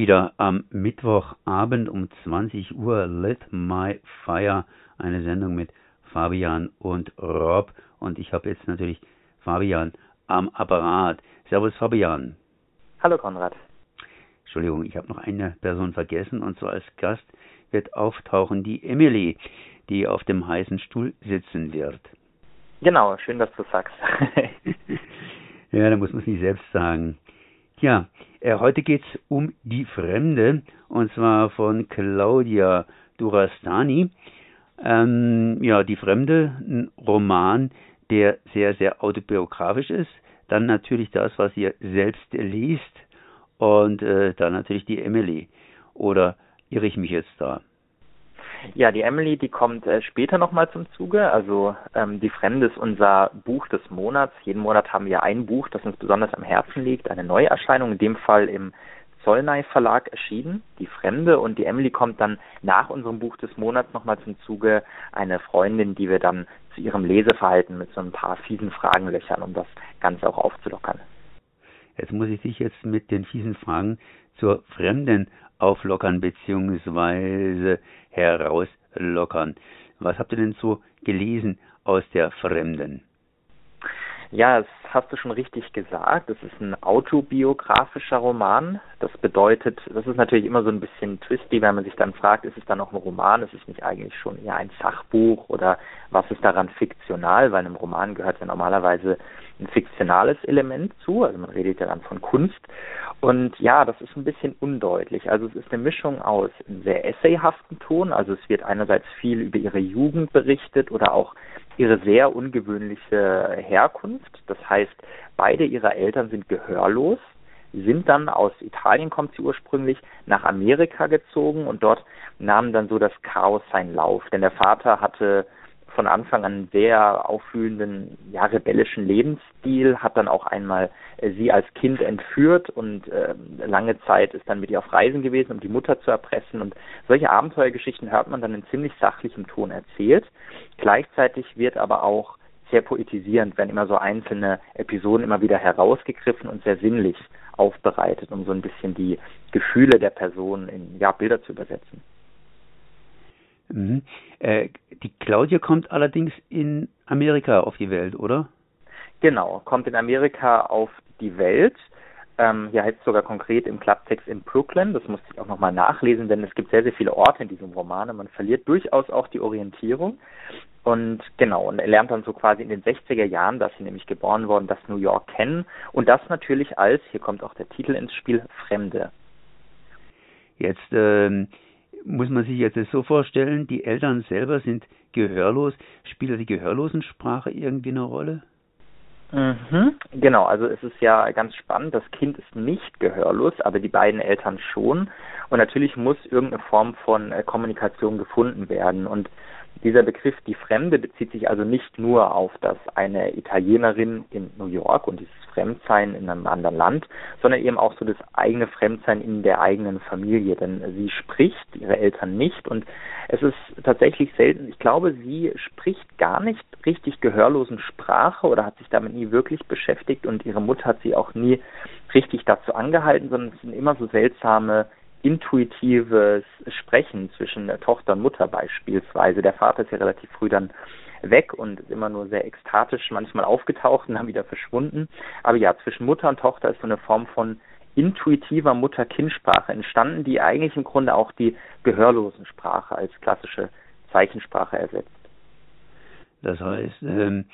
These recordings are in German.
wieder am Mittwochabend um 20 Uhr Lit My Fire, eine Sendung mit Fabian und Rob. Und ich habe jetzt natürlich Fabian am Apparat. Servus Fabian. Hallo Konrad. Entschuldigung, ich habe noch eine Person vergessen und zwar als Gast wird auftauchen die Emily, die auf dem heißen Stuhl sitzen wird. Genau, schön, dass du sagst. ja, da muss man es nicht selbst sagen. Ja, äh, heute geht's um die Fremde und zwar von Claudia Durastani. Ähm, ja, die Fremde, ein Roman, der sehr, sehr autobiografisch ist. Dann natürlich das, was ihr selbst liest und äh, dann natürlich die Emily. Oder irre ich mich jetzt da? Ja, die Emily, die kommt äh, später nochmal zum Zuge. Also ähm, die Fremde ist unser Buch des Monats. Jeden Monat haben wir ein Buch, das uns besonders am Herzen liegt, eine Neuerscheinung, in dem Fall im Zollnei Verlag erschienen, Die Fremde. Und die Emily kommt dann nach unserem Buch des Monats nochmal zum Zuge, eine Freundin, die wir dann zu ihrem Leseverhalten mit so ein paar fiesen Fragen löchern, um das Ganze auch aufzulockern. Jetzt muss ich dich jetzt mit den fiesen Fragen zur Fremden auflockern bzw. herauslockern. Was habt ihr denn so gelesen aus der Fremden? Ja, das hast du schon richtig gesagt. Das ist ein autobiografischer Roman. Das bedeutet, das ist natürlich immer so ein bisschen twisty, wenn man sich dann fragt, ist es dann noch ein Roman? Ist es nicht eigentlich schon eher ein Sachbuch oder was ist daran fiktional? Weil einem Roman gehört ja normalerweise ein fiktionales Element zu. Also man redet ja dann von Kunst. Und ja, das ist ein bisschen undeutlich. Also es ist eine Mischung aus einem sehr essayhaften Ton. Also es wird einerseits viel über ihre Jugend berichtet oder auch ihre sehr ungewöhnliche Herkunft. Das heißt, beide ihrer Eltern sind gehörlos, sind dann aus Italien kommt sie ursprünglich nach Amerika gezogen und dort nahm dann so das Chaos seinen Lauf. Denn der Vater hatte von Anfang an sehr auffühlenden, ja, rebellischen Lebensstil, hat dann auch einmal äh, sie als Kind entführt und äh, lange Zeit ist dann mit ihr auf Reisen gewesen, um die Mutter zu erpressen. Und solche Abenteuergeschichten hört man dann in ziemlich sachlichem Ton erzählt. Gleichzeitig wird aber auch sehr poetisierend, wenn immer so einzelne Episoden immer wieder herausgegriffen und sehr sinnlich aufbereitet, um so ein bisschen die Gefühle der Person in ja, Bilder zu übersetzen. Mhm. Äh, die Claudia kommt allerdings in Amerika auf die Welt, oder? Genau, kommt in Amerika auf die Welt. Ähm, hier heißt es sogar konkret im Klapptext in Brooklyn. Das musste ich auch nochmal nachlesen, denn es gibt sehr, sehr viele Orte in diesem Roman und man verliert durchaus auch die Orientierung. Und genau, und er lernt dann so quasi in den 60er Jahren, dass sie nämlich geboren worden, das New York kennen. Und das natürlich als, hier kommt auch der Titel ins Spiel, Fremde. Jetzt ähm, muss man sich jetzt so vorstellen, die Eltern selber sind gehörlos. Spielt die Gehörlosensprache irgendwie eine Rolle? Mhm, genau, also es ist ja ganz spannend, das Kind ist nicht gehörlos, aber die beiden Eltern schon. Und natürlich muss irgendeine Form von äh, Kommunikation gefunden werden. Und dieser Begriff die Fremde bezieht sich also nicht nur auf das eine Italienerin in New York und dieses Fremdsein in einem anderen Land, sondern eben auch so das eigene Fremdsein in der eigenen Familie. Denn sie spricht, ihre Eltern nicht und es ist tatsächlich selten, ich glaube, sie spricht gar nicht richtig gehörlosen Sprache oder hat sich damit nie wirklich beschäftigt und ihre Mutter hat sie auch nie richtig dazu angehalten, sondern es sind immer so seltsame intuitives Sprechen zwischen Tochter und Mutter beispielsweise. Der Vater ist ja relativ früh dann weg und ist immer nur sehr ekstatisch manchmal aufgetaucht und dann wieder verschwunden. Aber ja, zwischen Mutter und Tochter ist so eine Form von intuitiver Mutter-Kind-Sprache entstanden, die eigentlich im Grunde auch die Gehörlosensprache als klassische Zeichensprache ersetzt. Das heißt, ähm,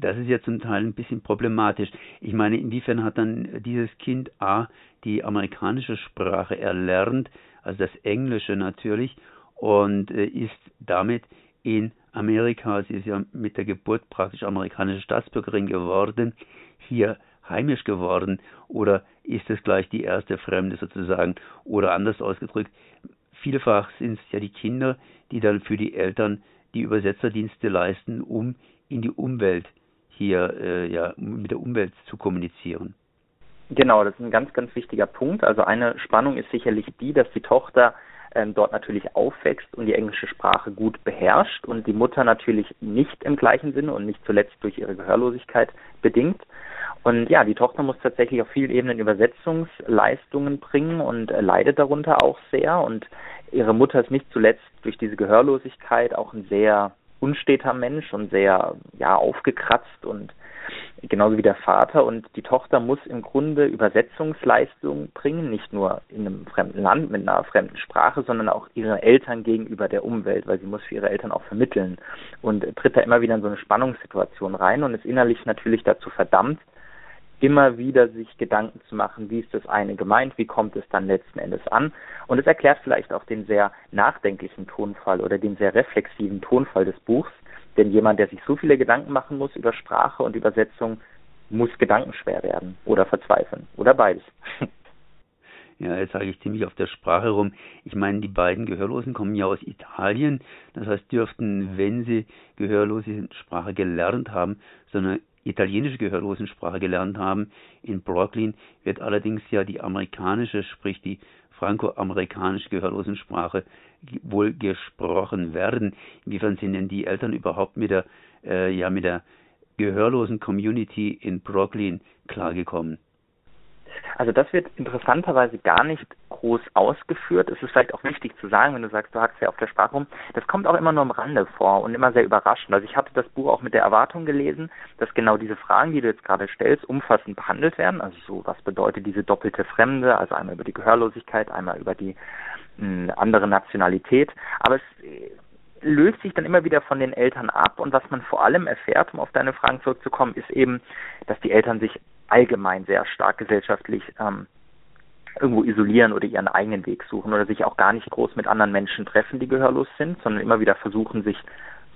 das ist ja zum Teil ein bisschen problematisch. Ich meine, inwiefern hat dann dieses Kind A die amerikanische Sprache erlernt, also das Englische natürlich, und äh, ist damit in Amerika, sie ist ja mit der Geburt praktisch amerikanische Staatsbürgerin geworden, hier heimisch geworden, oder ist es gleich die erste Fremde sozusagen, oder anders ausgedrückt, vielfach sind es ja die Kinder, die dann für die Eltern die Übersetzerdienste leisten, um in die Umwelt hier äh, ja mit der Umwelt zu kommunizieren. Genau, das ist ein ganz, ganz wichtiger Punkt. Also eine Spannung ist sicherlich die, dass die Tochter ähm, dort natürlich aufwächst und die englische Sprache gut beherrscht und die Mutter natürlich nicht im gleichen Sinne und nicht zuletzt durch ihre Gehörlosigkeit bedingt. Und ja, die Tochter muss tatsächlich auf vielen Ebenen Übersetzungsleistungen bringen und äh, leidet darunter auch sehr. Und ihre Mutter ist nicht zuletzt durch diese Gehörlosigkeit auch ein sehr unsteter Mensch und sehr ja aufgekratzt und genauso wie der Vater. Und die Tochter muss im Grunde Übersetzungsleistungen bringen, nicht nur in einem fremden Land mit einer fremden Sprache, sondern auch ihren Eltern gegenüber der Umwelt, weil sie muss für ihre Eltern auch vermitteln. Und tritt da immer wieder in so eine Spannungssituation rein und ist innerlich natürlich dazu verdammt, immer wieder sich Gedanken zu machen, wie ist das eine gemeint, wie kommt es dann letzten Endes an. Und es erklärt vielleicht auch den sehr nachdenklichen Tonfall oder den sehr reflexiven Tonfall des Buchs, denn jemand, der sich so viele Gedanken machen muss über Sprache und Übersetzung, muss gedankenschwer werden oder verzweifeln oder beides. Ja, jetzt sage ich ziemlich auf der Sprache rum. Ich meine, die beiden Gehörlosen kommen ja aus Italien. Das heißt, dürften, wenn sie gehörlose Sprache gelernt haben, so eine italienische Gehörlosensprache gelernt haben. In Brooklyn wird allerdings ja die amerikanische, sprich die franco-amerikanische Gehörlosensprache wohl gesprochen werden. Inwiefern sind denn die Eltern überhaupt mit der, äh, ja, mit der gehörlosen Community in Brooklyn klargekommen? Also das wird interessanterweise gar nicht groß ausgeführt. Es ist vielleicht auch wichtig zu sagen, wenn du sagst, du hackst ja auf der Sprache rum, das kommt auch immer nur am Rande vor und immer sehr überraschend. Also ich hatte das Buch auch mit der Erwartung gelesen, dass genau diese Fragen, die du jetzt gerade stellst, umfassend behandelt werden. Also so, was bedeutet diese doppelte Fremde, also einmal über die Gehörlosigkeit, einmal über die hm, andere Nationalität. Aber es äh, löst sich dann immer wieder von den Eltern ab. Und was man vor allem erfährt, um auf deine Fragen zurückzukommen, ist eben, dass die Eltern sich allgemein sehr stark gesellschaftlich ähm, irgendwo isolieren oder ihren eigenen Weg suchen oder sich auch gar nicht groß mit anderen Menschen treffen, die gehörlos sind, sondern immer wieder versuchen, sich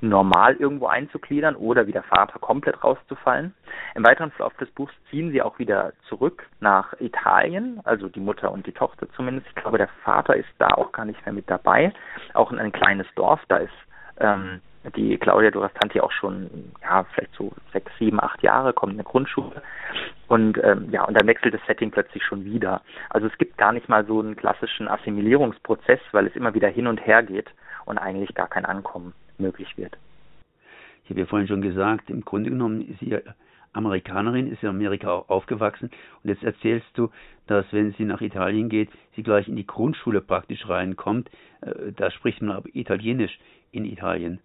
normal irgendwo einzugliedern oder wie der Vater komplett rauszufallen. Im weiteren Verlauf des Buchs ziehen sie auch wieder zurück nach Italien, also die Mutter und die Tochter zumindest. Ich glaube, der Vater ist da auch gar nicht mehr mit dabei, auch in ein kleines Dorf. Da ist ähm, die Claudia Durastanti auch schon, ja, vielleicht so sechs, sieben, acht Jahre, kommt in eine Grundschule. Und ähm, ja, und dann wechselt das Setting plötzlich schon wieder. Also es gibt gar nicht mal so einen klassischen Assimilierungsprozess, weil es immer wieder hin und her geht und eigentlich gar kein Ankommen möglich wird. Ich habe ja vorhin schon gesagt, im Grunde genommen ist sie Amerikanerin, ist in Amerika auch aufgewachsen. Und jetzt erzählst du, dass wenn sie nach Italien geht, sie gleich in die Grundschule praktisch reinkommt. Äh, da spricht man aber Italienisch in Italien.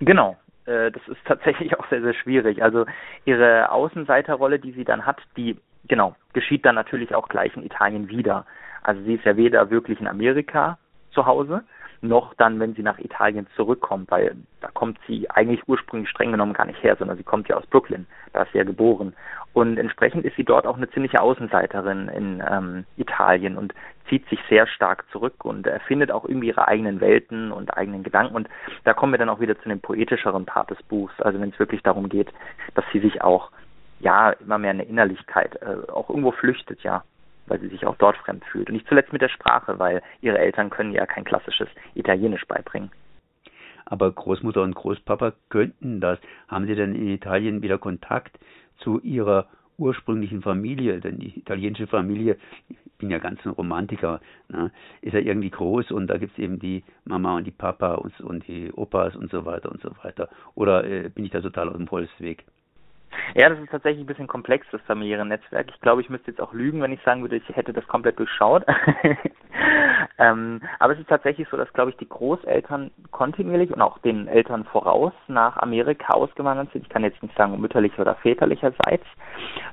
Genau, äh, das ist tatsächlich auch sehr, sehr schwierig. Also ihre Außenseiterrolle, die sie dann hat, die, genau, geschieht dann natürlich auch gleich in Italien wieder. Also sie ist ja weder wirklich in Amerika zu Hause, noch dann, wenn sie nach Italien zurückkommt, weil da kommt sie eigentlich ursprünglich streng genommen gar nicht her, sondern sie kommt ja aus Brooklyn, da ist sie ja geboren. Und entsprechend ist sie dort auch eine ziemliche Außenseiterin in ähm, Italien und zieht sich sehr stark zurück und erfindet auch irgendwie ihre eigenen Welten und eigenen Gedanken. Und da kommen wir dann auch wieder zu dem poetischeren Part des Buchs. Also wenn es wirklich darum geht, dass sie sich auch ja immer mehr in der Innerlichkeit äh, auch irgendwo flüchtet, ja, weil sie sich auch dort fremd fühlt. Und nicht zuletzt mit der Sprache, weil ihre Eltern können ja kein klassisches Italienisch beibringen. Aber Großmutter und Großpapa könnten das. Haben Sie denn in Italien wieder Kontakt zu Ihrer ursprünglichen Familie, denn die italienische Familie, ich bin ja ganz ein Romantiker, ne, ist ja irgendwie groß und da gibt es eben die Mama und die Papa und, und, die Opas und so weiter und so weiter. Oder äh, bin ich da total aus dem Holzweg? Ja, das ist tatsächlich ein bisschen komplex, das familiäre Netzwerk. Ich glaube, ich müsste jetzt auch lügen, wenn ich sagen würde, ich hätte das komplett durchschaut. ähm, aber es ist tatsächlich so, dass, glaube ich, die Großeltern kontinuierlich und auch den Eltern voraus nach Amerika ausgewandert sind. Ich kann jetzt nicht sagen mütterlicher oder väterlicherseits,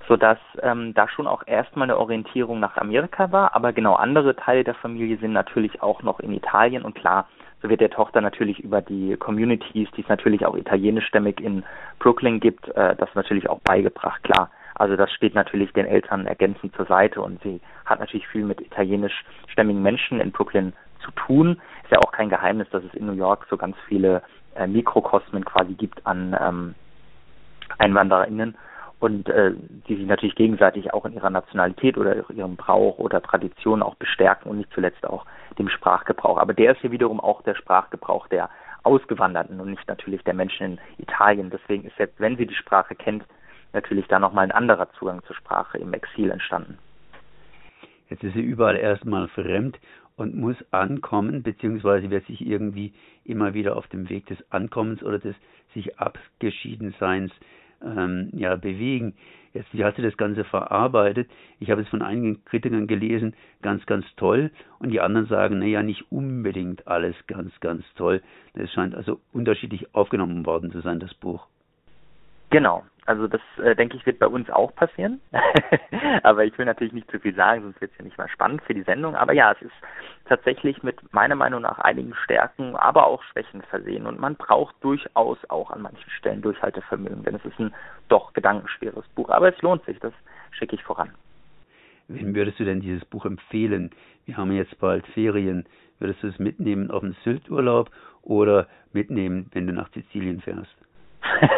sodass ähm, da schon auch erstmal eine Orientierung nach Amerika war. Aber genau andere Teile der Familie sind natürlich auch noch in Italien und klar, wird der Tochter natürlich über die Communities, die es natürlich auch italienischstämmig in Brooklyn gibt, äh, das natürlich auch beigebracht, klar. Also das steht natürlich den Eltern ergänzend zur Seite und sie hat natürlich viel mit italienischstämmigen Menschen in Brooklyn zu tun. Ist ja auch kein Geheimnis, dass es in New York so ganz viele äh, Mikrokosmen quasi gibt an ähm, EinwandererInnen und äh, die sich natürlich gegenseitig auch in ihrer Nationalität oder ihrem Brauch oder Tradition auch bestärken und nicht zuletzt auch dem Sprachgebrauch. Aber der ist hier wiederum auch der Sprachgebrauch der Ausgewanderten und nicht natürlich der Menschen in Italien. Deswegen ist selbst wenn sie die Sprache kennt, natürlich da nochmal ein anderer Zugang zur Sprache im Exil entstanden. Jetzt ist sie überall erstmal fremd und muss ankommen, beziehungsweise wird sich irgendwie immer wieder auf dem Weg des Ankommens oder des sich Abgeschiedenseins ähm, ja, bewegen. Jetzt, wie hast du das Ganze verarbeitet? Ich habe es von einigen Kritikern gelesen, ganz, ganz toll. Und die anderen sagen, naja, nicht unbedingt alles ganz, ganz toll. Es scheint also unterschiedlich aufgenommen worden zu sein, das Buch. Genau. Also das äh, denke ich wird bei uns auch passieren. aber ich will natürlich nicht zu viel sagen, sonst wird es ja nicht mal spannend für die Sendung. Aber ja, es ist tatsächlich mit meiner Meinung nach einigen Stärken, aber auch Schwächen versehen. Und man braucht durchaus auch an manchen Stellen Durchhaltevermögen, denn es ist ein doch gedankenschweres Buch. Aber es lohnt sich, das schicke ich voran. Wem würdest du denn dieses Buch empfehlen? Wir haben jetzt bald Ferien. Würdest du es mitnehmen auf den Sylturlaub oder mitnehmen, wenn du nach Sizilien fährst?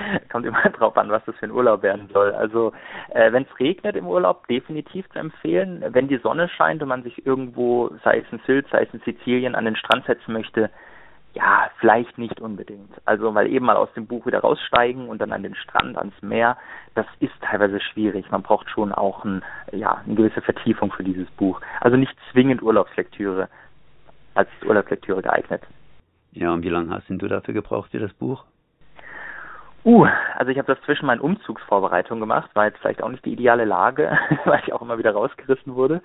Kommt immer drauf an, was das für ein Urlaub werden soll. Also äh, wenn es regnet im Urlaub, definitiv zu empfehlen. Wenn die Sonne scheint und man sich irgendwo, sei es in Sylt, sei es in Sizilien, an den Strand setzen möchte, ja, vielleicht nicht unbedingt. Also weil eben mal aus dem Buch wieder raussteigen und dann an den Strand, ans Meer, das ist teilweise schwierig. Man braucht schon auch ein, ja, eine gewisse Vertiefung für dieses Buch. Also nicht zwingend Urlaubslektüre als Urlaubslektüre geeignet. Ja, und wie lange hast du dafür gebraucht für das Buch? Uh, also ich habe das zwischen meinen Umzugsvorbereitungen gemacht, war jetzt vielleicht auch nicht die ideale Lage, weil ich auch immer wieder rausgerissen wurde.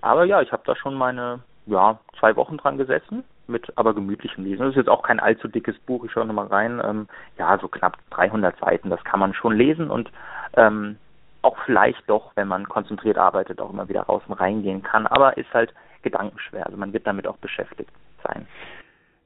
Aber ja, ich habe da schon meine ja, zwei Wochen dran gesessen, mit aber gemütlichem Lesen. Das ist jetzt auch kein allzu dickes Buch, ich schaue nochmal rein. Ähm, ja, so knapp 300 Seiten, das kann man schon lesen und ähm, auch vielleicht doch, wenn man konzentriert arbeitet, auch immer wieder raus und reingehen kann. Aber ist halt gedankenschwer, also man wird damit auch beschäftigt sein.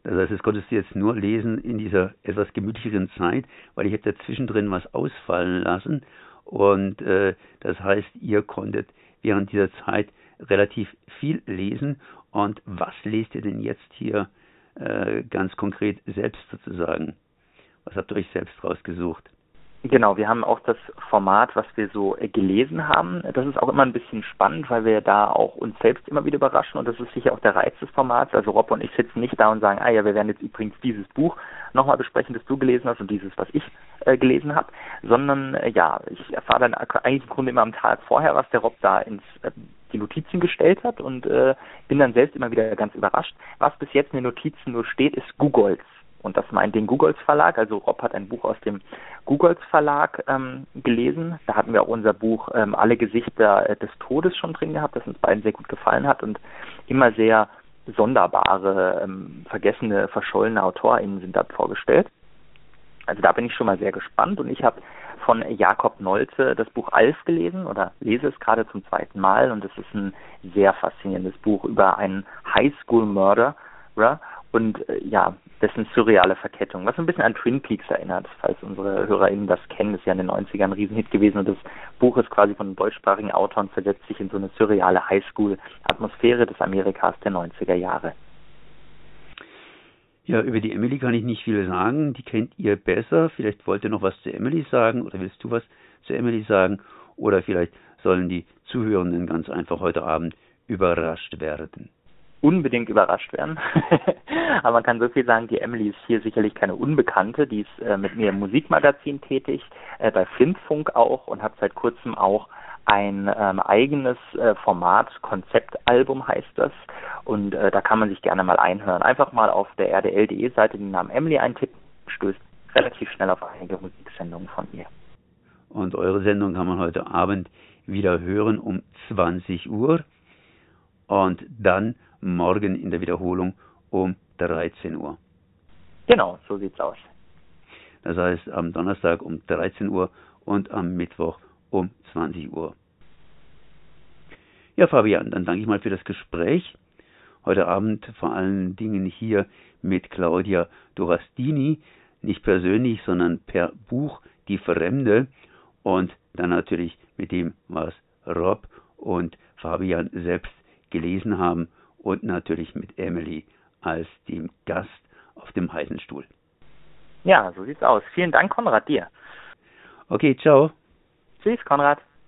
Das heißt, das konntest du jetzt nur lesen in dieser etwas gemütlicheren Zeit, weil ich hätte zwischendrin was ausfallen lassen. Und äh, das heißt, ihr konntet während dieser Zeit relativ viel lesen. Und was lest ihr denn jetzt hier äh, ganz konkret selbst sozusagen? Was habt ihr euch selbst rausgesucht? Genau, wir haben auch das Format, was wir so äh, gelesen haben. Das ist auch immer ein bisschen spannend, weil wir da auch uns selbst immer wieder überraschen und das ist sicher auch der Reiz des Formats. Also Rob und ich sitzen nicht da und sagen, ah ja, wir werden jetzt übrigens dieses Buch nochmal besprechen, das du gelesen hast und dieses, was ich äh, gelesen habe, sondern äh, ja, ich erfahre dann eigentlich im Grunde immer am Tag vorher, was der Rob da ins äh, die Notizen gestellt hat und äh, bin dann selbst immer wieder ganz überrascht. Was bis jetzt in den Notizen nur steht, ist Googles. Und das meint den Googles Verlag. Also Rob hat ein Buch aus dem Googles Verlag ähm, gelesen. Da hatten wir auch unser Buch ähm, Alle Gesichter äh, des Todes schon drin gehabt, das uns beiden sehr gut gefallen hat und immer sehr sonderbare, ähm, vergessene, verschollene AutorInnen sind dort vorgestellt. Also da bin ich schon mal sehr gespannt und ich habe von Jakob Nolze das Buch Alf gelesen oder lese es gerade zum zweiten Mal und es ist ein sehr faszinierendes Buch über einen Highschool-Murderer und äh, ja, dessen surreale Verkettung, was ein bisschen an Twin Peaks erinnert, falls unsere HörerInnen das kennen, ist ja in den 90ern ein Riesenhit gewesen. Und das Buch ist quasi von deutschsprachigen Autor und versetzt sich in so eine surreale Highschool-Atmosphäre des Amerikas der 90er Jahre. Ja, über die Emily kann ich nicht viel sagen, die kennt ihr besser. Vielleicht wollt ihr noch was zu Emily sagen oder willst du was zu Emily sagen? Oder vielleicht sollen die Zuhörenden ganz einfach heute Abend überrascht werden unbedingt überrascht werden. Aber man kann so viel sagen, die Emily ist hier sicherlich keine Unbekannte. Die ist äh, mit mir im Musikmagazin tätig, äh, bei Flintfunk auch und hat seit kurzem auch ein ähm, eigenes äh, Format, Konzeptalbum heißt das. Und äh, da kann man sich gerne mal einhören. Einfach mal auf der rdl.de Seite den Namen Emily eintippen, stößt relativ schnell auf einige Musiksendungen von ihr. Und eure Sendung kann man heute Abend wieder hören um 20 Uhr. Und dann morgen in der Wiederholung um 13 Uhr. Genau, so sieht's aus. Das heißt am Donnerstag um 13 Uhr und am Mittwoch um 20 Uhr. Ja, Fabian, dann danke ich mal für das Gespräch. Heute Abend vor allen Dingen hier mit Claudia Dorastini, nicht persönlich, sondern per Buch Die Fremde und dann natürlich mit dem, was Rob und Fabian selbst gelesen haben und natürlich mit Emily als dem Gast auf dem heißen Stuhl. Ja, so sieht's aus. Vielen Dank, Konrad, dir. Okay, ciao. Tschüss, Konrad.